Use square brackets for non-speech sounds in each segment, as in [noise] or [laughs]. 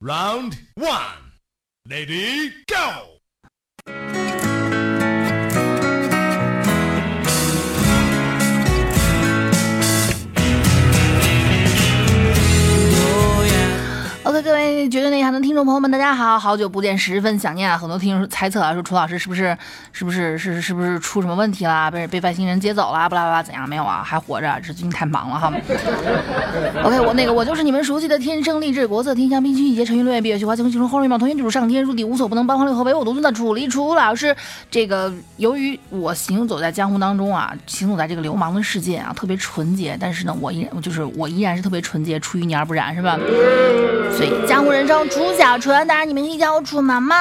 Round one, lady, go. 各位绝对内涵的听众朋友们，大家好，好久不见，十分想念啊！很多听众猜测啊，说楚老师是不是是不是是是不是出什么问题啦？被被外星人接走了？不啦不啦怎样？没有啊，还活着，只是最近太忙了哈。OK，我那个我就是你们熟悉的天生丽质国色天香冰清玉洁沉鱼落雁闭月羞花青青后面貌童颜女上天入地无所不能八方六合唯我独尊的楚离楚老师。这个由于我行走在江湖当中啊，行走在这个流氓的世界啊，特别纯洁，但是呢，我依然就是我依然是特别纯洁，出淤泥而不染，是吧？所以江湖人称楚小小纯，当然你们可以叫我楚妈妈。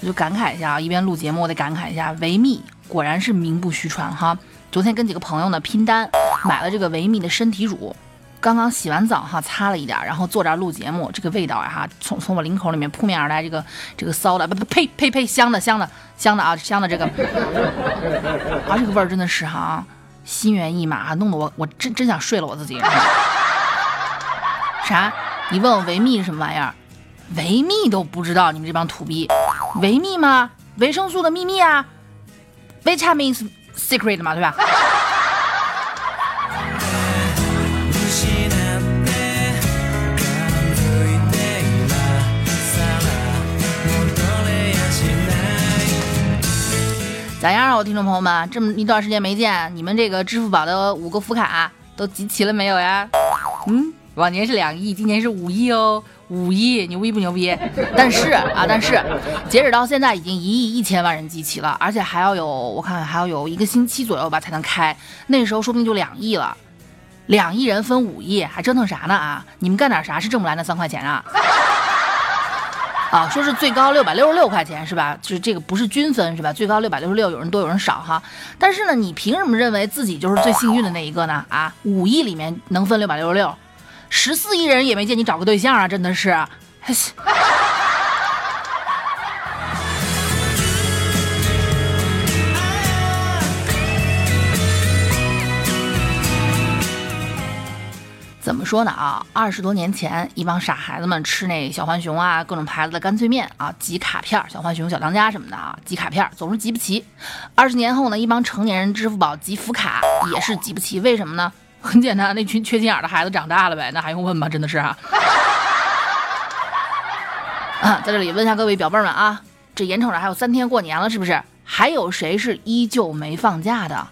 我就感慨一下啊，一边录节目我得感慨一下，维密果然是名不虚传哈。昨天跟几个朋友呢拼单。买了这个维密的身体乳，刚刚洗完澡哈，擦了一点，然后坐这儿录节目，这个味道呀哈，从从我领口里面扑面而来，这个这个骚的不不呸呸呸，香的香的香的啊，香的这个，啊这个味儿真的是哈，心猿意马哈，弄得我我真真想睡了我自己。啥？你问我维密是什么玩意儿？维密都不知道，你们这帮土逼，维密吗？维生素的秘密啊，Vitamin Secret 嘛，对吧？咋样啊，我听众朋友们，这么一段时间没见，你们这个支付宝的五个福卡都集齐了没有呀？嗯，往年是两亿，今年是五亿哦，五亿牛逼不牛逼？但是啊，但是截止到现在已经一亿一千万人集齐了，而且还要有，我看还要有一个星期左右吧才能开，那时候说不定就两亿了，两亿人分五亿，还折腾啥呢啊？你们干点啥是挣不来那三块钱啊？啊，说是最高六百六十六块钱是吧？就是这个不是均分是吧？最高六百六十六，有人多有人少哈。但是呢，你凭什么认为自己就是最幸运的那一个呢？啊，五亿里面能分六百六十六，十四亿人也没见你找个对象啊，真的是。[laughs] 怎么说呢啊？二十多年前，一帮傻孩子们吃那小浣熊啊，各种牌子的干脆面啊，集卡片，小浣熊、小当家什么的啊，集卡片总是集不齐。二十年后呢，一帮成年人支付宝集福卡也是集不齐，为什么呢？[laughs] 很简单，那群缺心眼的孩子长大了呗，那还用问吗？真的是啊。[laughs] 啊，在这里问一下各位表妹们啊，这眼瞅着还有三天过年了，是不是？还有谁是依旧没放假的？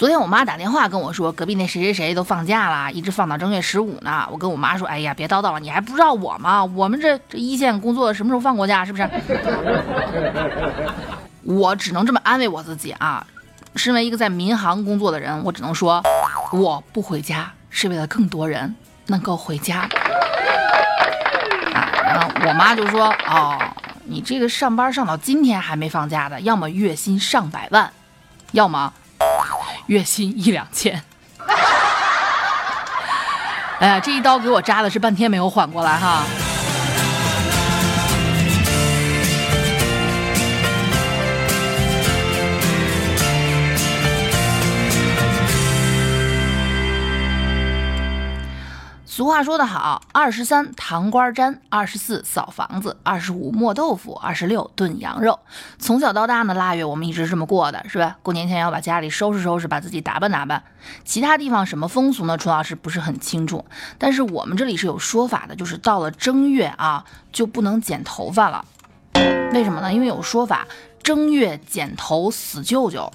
昨天我妈打电话跟我说，隔壁那谁谁谁都放假了，一直放到正月十五呢。我跟我妈说，哎呀，别叨叨了，你还不知道我吗？我们这这一线工作什么时候放过假？是不是？[laughs] 我只能这么安慰我自己啊。身为一个在民航工作的人，我只能说，我不回家是为了更多人能够回家。啊，然后我妈就说，哦，你这个上班上到今天还没放假的，要么月薪上百万，要么。月薪一两千，[laughs] 哎呀，这一刀给我扎的是半天没有缓过来哈。俗话说得好，二十三糖瓜粘，二十四扫房子，二十五磨豆腐，二十六炖羊肉。从小到大呢，腊月我们一直这么过的，是吧？过年前要把家里收拾收拾，把自己打扮打扮。其他地方什么风俗呢？楚老师不是很清楚，但是我们这里是有说法的，就是到了正月啊，就不能剪头发了。为什么呢？因为有说法，正月剪头死舅舅。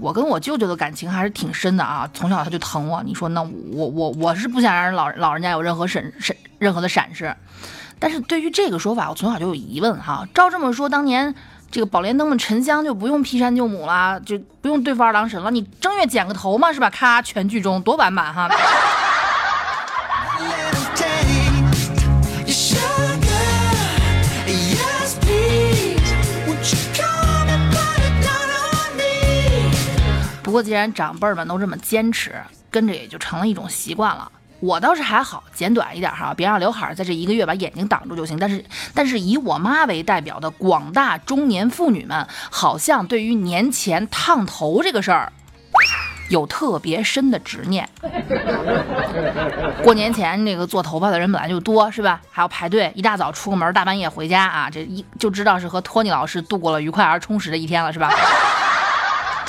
我跟我舅舅的感情还是挺深的啊，从小他就疼我。你说那我我我是不想让老老人家有任何闪闪任何的闪失，但是对于这个说法，我从小就有疑问哈。照这么说，当年这个宝莲灯的沉香就不用劈山救母了，就不用对付二郎神了，你正月剪个头嘛，是吧？咔，全剧终，多完满哈。不过既然长辈们都这么坚持，跟着也就成了一种习惯了。我倒是还好，剪短一点哈，别让刘海在这一个月把眼睛挡住就行。但是，但是以我妈为代表的广大中年妇女们，好像对于年前烫头这个事儿，有特别深的执念。过年前那个做头发的人本来就多，是吧？还要排队，一大早出个门，大半夜回家啊，这一就知道是和托尼老师度过了愉快而充实的一天了，是吧？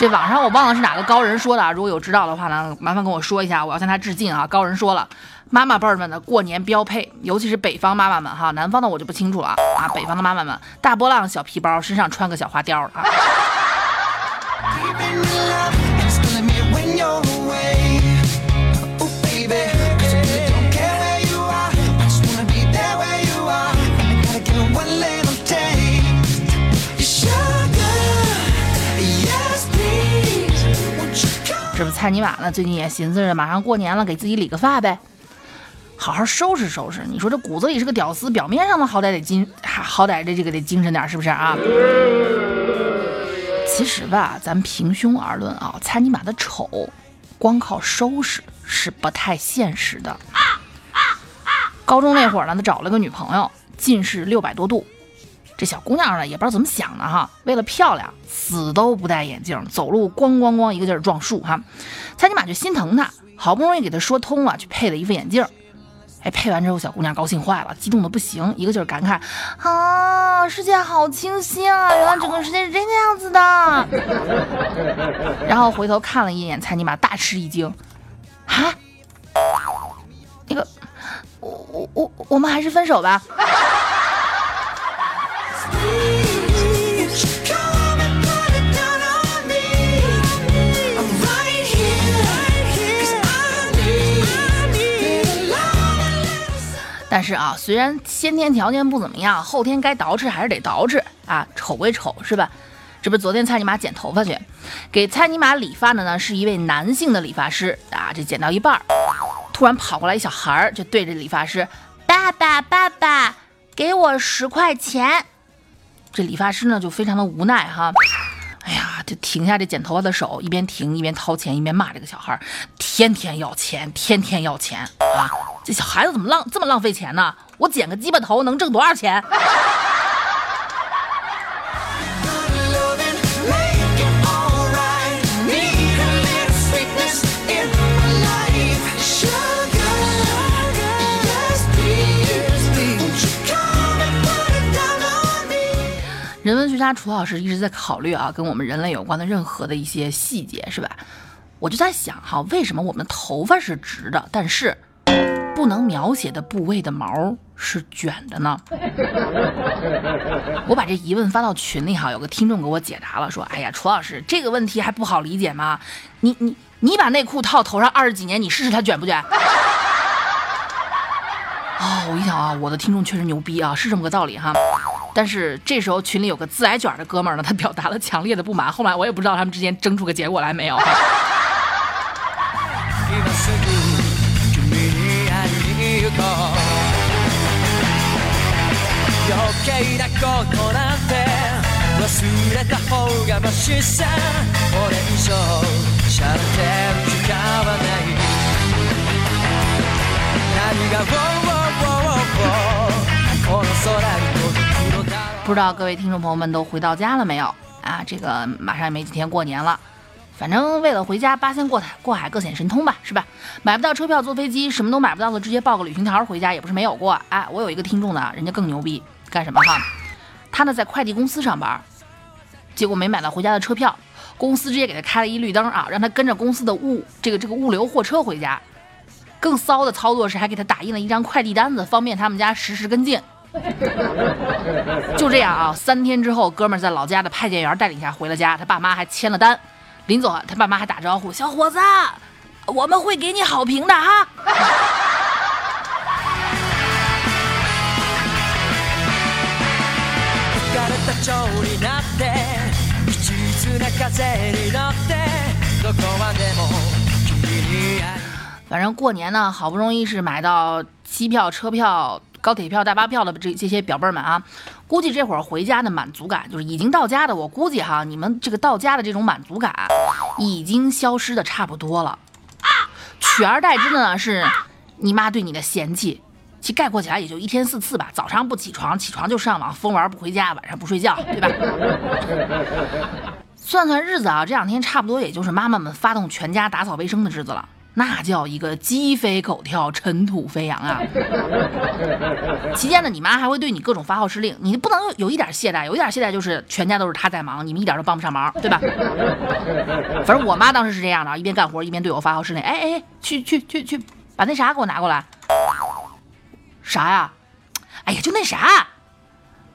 这网上我忘了是哪个高人说的啊，如果有知道的话呢，麻烦跟我说一下，我要向他致敬啊！高人说了，妈妈辈儿们的过年标配，尤其是北方妈妈们哈，南方的我就不清楚了啊。北方的妈妈们，大波浪小皮包，身上穿个小花貂啊。[laughs] 蔡尼玛呢？最近也寻思着马上过年了，给自己理个发呗，好好收拾收拾。你说这骨子里是个屌丝，表面上呢好歹得精，好歹这这个得精神点，是不是啊？其实吧，咱平胸而论啊，蔡尼玛的丑，光靠收拾是不太现实的。高中那会儿呢，他找了个女朋友，近视六百多度。这小姑娘呢，也不知道怎么想的哈，为了漂亮，死都不戴眼镜，走路咣咣咣一个劲儿撞树哈。蔡尼玛就心疼她，好不容易给她说通了，去配了一副眼镜。哎，配完之后，小姑娘高兴坏了，激动的不行，一个劲儿感慨啊，世界好清晰啊，原来整个世界是这个样子的。然后回头看了一眼蔡尼玛，大吃一惊，啊，那个，我我我我们还是分手吧。但是啊，虽然先天条件不怎么样，后天该捯饬还是得捯饬啊。丑归丑，是吧？这不昨天蔡尼玛剪头发去，给蔡尼玛理发的呢是一位男性的理发师啊。这剪到一半，突然跑过来一小孩儿，就对着理发师：“爸爸，爸爸，给我十块钱。”这理发师呢就非常的无奈哈。哎呀，就停下这剪头发的手，一边停一边掏钱，一边骂这个小孩，天天要钱，天天要钱啊！这小孩子怎么浪这么浪费钱呢？我剪个鸡巴头能挣多少钱？人文学家楚老师一直在考虑啊，跟我们人类有关的任何的一些细节，是吧？我就在想哈，为什么我们头发是直的，但是不能描写的部位的毛是卷的呢？[laughs] 我把这疑问发到群里哈，有个听众给我解答了，说：“哎呀，楚老师这个问题还不好理解吗？你你你把内裤套头上二十几年，你试试它卷不卷？” [laughs] 哦，我一想啊，我的听众确实牛逼啊，是这么个道理哈。但是这时候群里有个自来卷的哥们儿呢，他表达了强烈的不满。后来我也不知道他们之间争出个结果来没有。[laughs] 不知道各位听众朋友们都回到家了没有啊？这个马上也没几天过年了，反正为了回家八仙过海过海各显神通吧，是吧？买不到车票坐飞机，什么都买不到的，直接报个旅行团回家也不是没有过。哎，我有一个听众呢，人家更牛逼，干什么哈？他呢在快递公司上班，结果没买到回家的车票，公司直接给他开了一绿灯啊，让他跟着公司的物这个这个物流货车回家。更骚的操作是还给他打印了一张快递单子，方便他们家实时跟进。[laughs] 就这样啊，三天之后，哥们在老家的派件员带领下回了家，他爸妈还签了单。临走，他爸妈还打招呼：“小伙子，我们会给你好评的哈。”反正过年呢，好不容易是买到机票、车票。高铁票、大巴票的这这些表妹们啊，估计这会儿回家的满足感，就是已经到家的，我估计哈，你们这个到家的这种满足感，已经消失的差不多了。取而代之的呢是你妈对你的嫌弃，其概括起来也就一天四次吧。早上不起床，起床就上网，疯玩不回家，晚上不睡觉，对吧？[laughs] 算算日子啊，这两天差不多也就是妈妈们发动全家打扫卫生的日子了。那叫一个鸡飞狗跳、尘土飞扬啊！[laughs] 期间呢，你妈还会对你各种发号施令，你不能有一点懈怠，有一点懈怠就是全家都是她在忙，你们一点都帮不上忙，对吧？[laughs] 反正我妈当时是这样的，一边干活一边对我发号施令，哎哎，去去去去，把那啥给我拿过来。啥呀？哎呀，就那啥，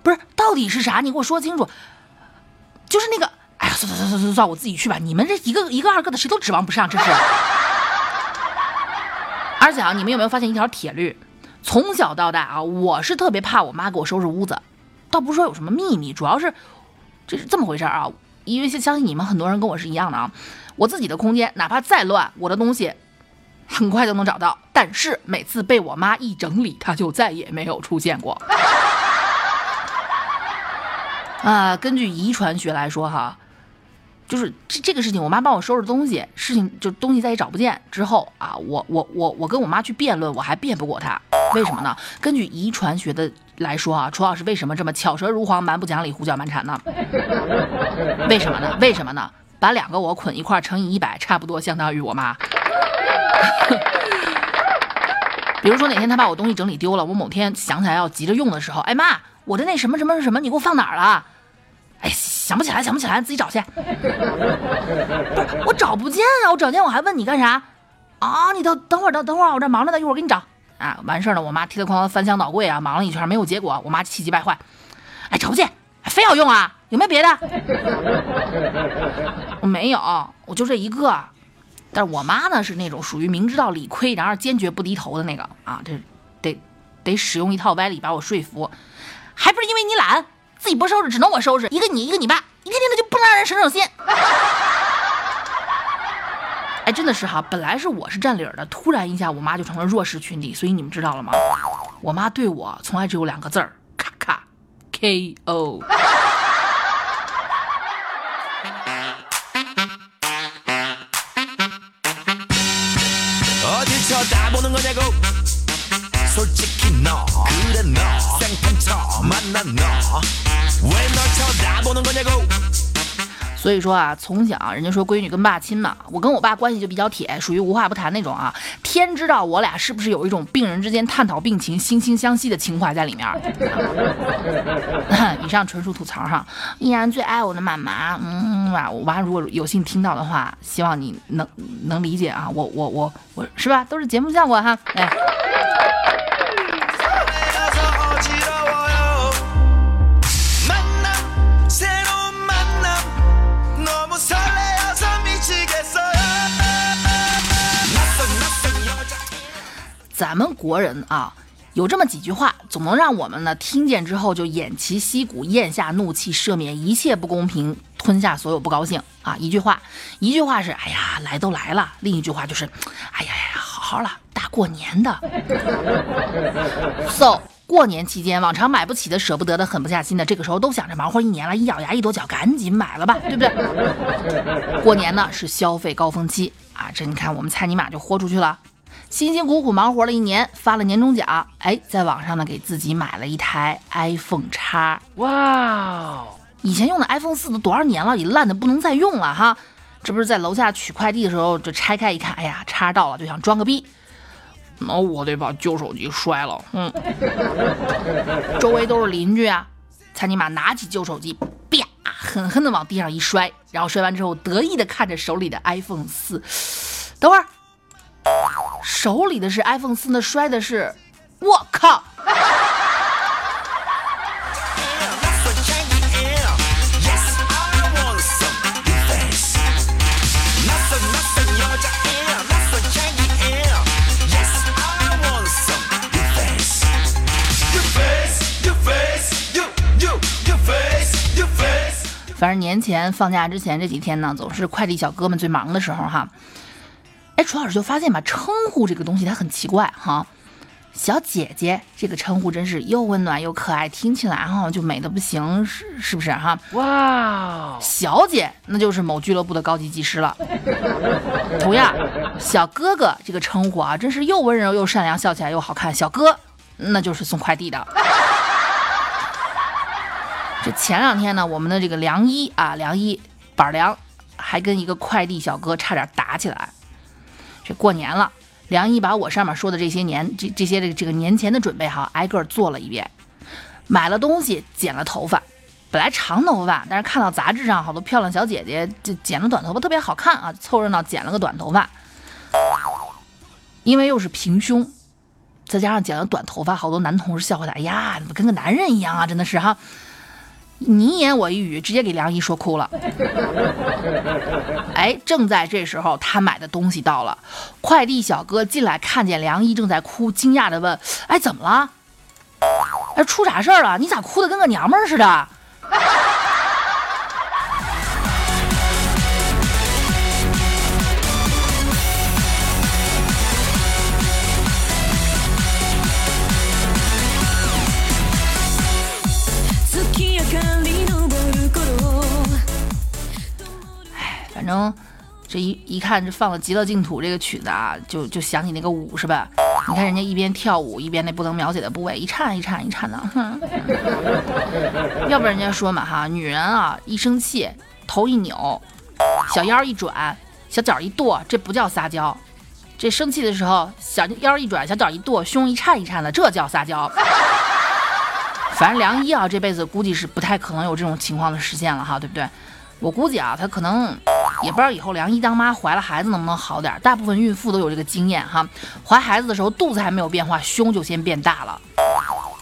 不是，到底是啥？你给我说清楚。就是那个，哎呀，算算算算算算，我自己去吧。你们这一个一个二个的，谁都指望不上，真是。而且啊，你们有没有发现一条铁律？从小到大啊，我是特别怕我妈给我收拾屋子，倒不是说有什么秘密，主要是这是这么回事啊。因为相信你们很多人跟我是一样的啊，我自己的空间哪怕再乱，我的东西很快就能找到。但是每次被我妈一整理，它就再也没有出现过。啊，根据遗传学来说哈。就是这这个事情，我妈帮我收拾东西，事情就东西再也找不见之后啊，我我我我跟我妈去辩论，我还辩不过她，为什么呢？根据遗传学的来说啊，楚老师为什么这么巧舌如簧、蛮不讲理、胡搅蛮缠呢？为什么呢？为什么呢？把两个我捆一块乘以一百，差不多相当于我妈。[laughs] 比如说哪天她把我东西整理丢了，我某天想起来要急着用的时候，哎妈，我的那什么什么什么，你给我放哪儿了？哎。想不起来，想不起来，自己找去。不是我找不见啊！我找见我还问你干啥？啊，你等等会儿，等等会儿，我这忙着呢，一会儿给你找。啊，完事儿了，我妈踢了哐翻箱倒柜啊，忙了一圈没有结果，我妈气急败坏。哎，找不见，非要用啊？有没有别的？[laughs] 我没有，我就这一个。但是我妈呢是那种属于明知道理亏，然而坚决不低头的那个啊，这得得使用一套歪理把我说服，还不是因为你懒。自己不收拾，只能我收拾。一个你，一个你爸，一天天的就不能让人省省心。[laughs] 哎，真的是哈，本来是我是占理的，突然一下我妈就成了弱势群体，所以你们知道了吗？我妈对我从来只有两个字儿：咔咔，K.O。所以说啊，从小人家说闺女跟爸亲嘛，我跟我爸关系就比较铁，属于无话不谈那种啊。天知道我俩是不是有一种病人之间探讨病情、惺惺相惜的情怀在里面。[laughs] 以上纯属吐槽哈，依然最爱我的妈妈，嗯啊，我妈如果有幸听到的话，希望你能能理解啊，我我我我是吧，都是节目效果哈，哎。咱们国人啊，有这么几句话，总能让我们呢听见之后就偃旗息鼓，咽下怒气，赦免一切不公平，吞下所有不高兴啊。一句话，一句话是哎呀，来都来了；另一句话就是，哎呀呀，好好了，大过年的。So，过年期间，往常买不起的、舍不得的、狠不下心的，这个时候都想着忙活一年了，一咬牙一跺脚，赶紧买了吧，对不对？过年呢是消费高峰期啊，这你看我们猜尼玛就豁出去了。辛辛苦苦忙活了一年，发了年终奖，哎，在网上呢给自己买了一台 iPhone 叉，哇哦！以前用的 iPhone 四都多少年了，也烂的不能再用了哈。这不是在楼下取快递的时候就拆开一看，哎呀，叉到了，就想装个逼，那我得把旧手机摔了。嗯，周围都是邻居啊，蔡尼玛拿起旧手机，啪，狠狠的往地上一摔，然后摔完之后得意的看着手里的 iPhone 四，等会儿。手里的是 iPhone 四，那摔的是，我靠！反正年前放假之前这几天呢，总是快递小哥们最忙的时候哈。哎，楚老师就发现吧，称呼这个东西它很奇怪哈。小姐姐这个称呼真是又温暖又可爱，听起来哈就美的不行，是是不是哈？哇，小姐那就是某俱乐部的高级技师了。同样，小哥哥这个称呼啊，真是又温柔又善良，笑起来又好看。小哥那就是送快递的。这前两天呢，我们的这个梁一啊，梁一板梁还跟一个快递小哥差点打起来。这过年了。梁一把我上面说的这些年这这些这个这个年前的准备哈挨个做了一遍，买了东西，剪了头发，本来长头发，但是看到杂志上好多漂亮小姐姐就剪了短头发特别好看啊，凑热闹剪了个短头发，因为又是平胸，再加上剪了短头发，好多男同事笑话他，哎呀，怎么跟个男人一样啊，真的是哈。你一言我一语，直接给梁一说哭了。[laughs] 哎，正在这时候，他买的东西到了，快递小哥进来看见梁一正在哭，惊讶的问：“哎，怎么了？哎，出啥事儿了？你咋哭的跟个娘们儿似的？”反正这一一看，这放了《极乐净土》这个曲子啊，就就想起那个舞是吧？你看人家一边跳舞，一边那不能描写的部位一颤一颤一颤的，哼。[laughs] 要不人家说嘛哈，女人啊一生气头一扭，小腰一转，小脚一跺，这不叫撒娇。这生气的时候，小腰一转，小脚一跺，胸一颤一颤的，这叫撒娇。反正梁一啊，这辈子估计是不太可能有这种情况的实现了哈，对不对？我估计啊，他可能。也不知道以后梁一当妈怀了孩子能不能好点，大部分孕妇都有这个经验哈，怀孩子的时候肚子还没有变化，胸就先变大了，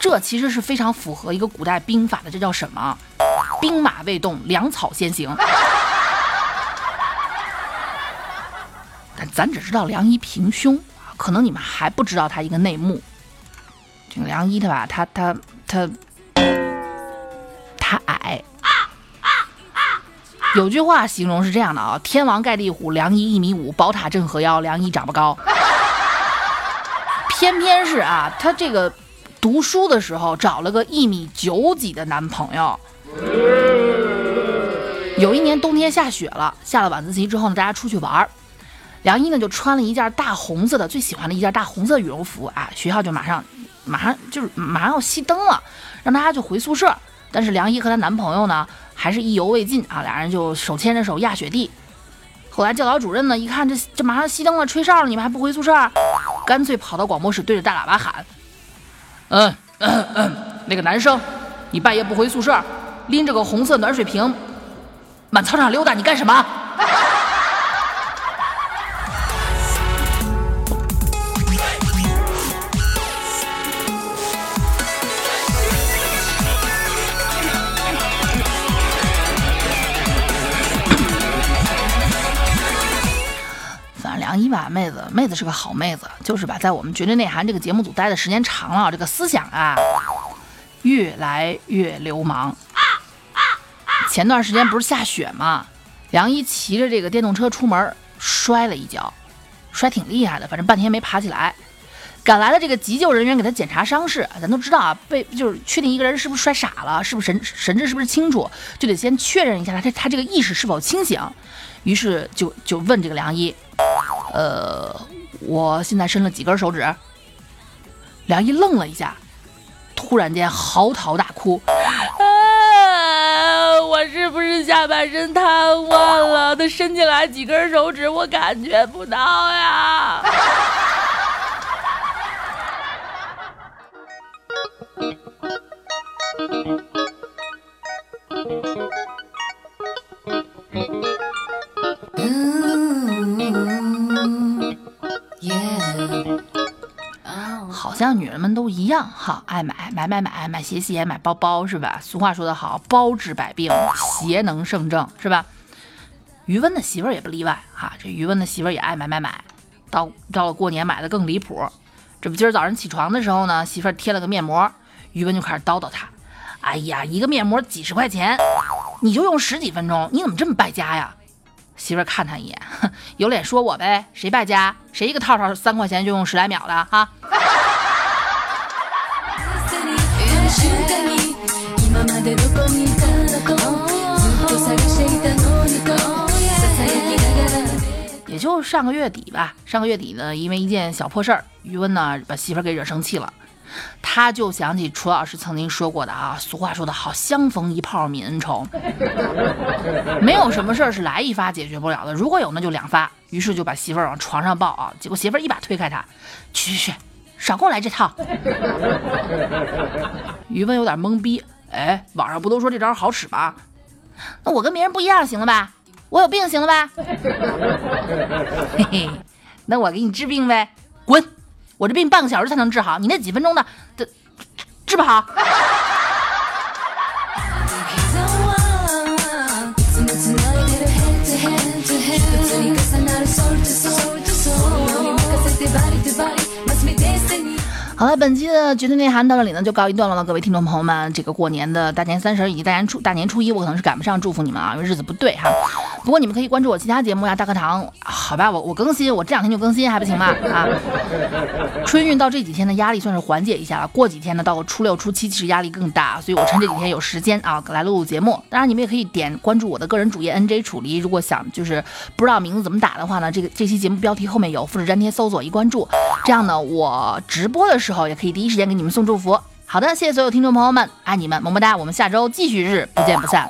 这其实是非常符合一个古代兵法的，这叫什么？兵马未动，粮草先行。但咱只知道梁一平胸，可能你们还不知道他一个内幕，这个梁一他吧，他他他他矮。有句话形容是这样的啊：天王盖地虎，梁一一米五；宝塔镇河妖，梁一长不高。偏偏是啊，他这个读书的时候找了个一米九几的男朋友。有一年冬天下雪了，下了晚自习之后呢，大家出去玩儿，梁一呢就穿了一件大红色的，最喜欢的一件大红色羽绒服啊。学校就马上马上就是马上要熄灯了，让大家就回宿舍。但是梁一和她男朋友呢？还是意犹未尽啊！俩人就手牵着手压雪地。后来教导主任呢，一看这这马上熄灯了，吹哨了，你们还不回宿舍？干脆跑到广播室对着大喇叭喊：“嗯嗯嗯，那个男生，你半夜不回宿舍，拎着个红色暖水瓶满操场溜达，你干什么？”一把妹子，妹子是个好妹子，就是吧，在我们绝对内涵这个节目组待的时间长了，这个思想啊，越来越流氓。前段时间不是下雪吗？梁一骑着这个电动车出门，摔了一跤，摔挺厉害的，反正半天没爬起来。赶来的这个急救人员给他检查伤势，咱都知道啊，被就是确定一个人是不是摔傻了，是不是神神志是不是清楚，就得先确认一下他这他这个意识是否清醒。于是就就问这个梁一。呃，我现在伸了几根手指。梁一愣了一下，突然间嚎啕大哭：“啊，我是不是下半身瘫痪了？他伸进来几根手指，我感觉不到呀。”好像女人们都一样哈，爱买买买买买鞋鞋买包包是吧？俗话说得好，包治百病，鞋能胜正是吧？余温的媳妇儿也不例外哈，这余温的媳妇儿也爱买买买，到到了过年买的更离谱。这不今儿早上起床的时候呢，媳妇儿贴了个面膜，余温就开始叨叨她，哎呀，一个面膜几十块钱，你就用十几分钟，你怎么这么败家呀？媳妇看他一眼，有脸说我呗？谁败家？谁一个套套三块钱就用十来秒的啊？也就上个月底吧，上个月底呢，因为一件小破事儿，余温呢把媳妇儿给惹生气了。他就想起楚老师曾经说过的啊，俗话说得好，相逢一炮泯恩仇。[laughs] 没有什么事儿是来一发解决不了的，如果有那就两发。于是就把媳妇儿往床上抱啊，结果媳妇儿一把推开他，去去去，少跟我来这套。[laughs] 于温有点懵逼，哎，网上不都说这招好使吗？那我跟别人不一样，行了吧？我有病，行了吧？[laughs] 嘿嘿，那我给你治病呗，滚！我这病半个小时才能治好，你那几分钟的，的治不好。[laughs] 好了，本期的绝对内涵到这里呢就告一段落了。各位听众朋友们，这个过年的大年三十以及大年初大年初一，我可能是赶不上祝福你们啊，因为日子不对哈。不过你们可以关注我其他节目呀，大课堂，好吧，我我更新，我这两天就更新，还不行吗？啊，春运到这几天的压力算是缓解一下了，过几天呢，到初六初七其实压力更大，所以我趁这几天有时间啊来录录节目。当然你们也可以点关注我的个人主页 NJ 楚离，如果想就是不知道名字怎么打的话呢，这个这期节目标题后面有复制粘贴，搜索一关注，这样呢我直播的时候候也可以第一时间给你们送祝福。好的，谢谢所有听众朋友们，爱你们，么么哒，我们下周继续日不见不散。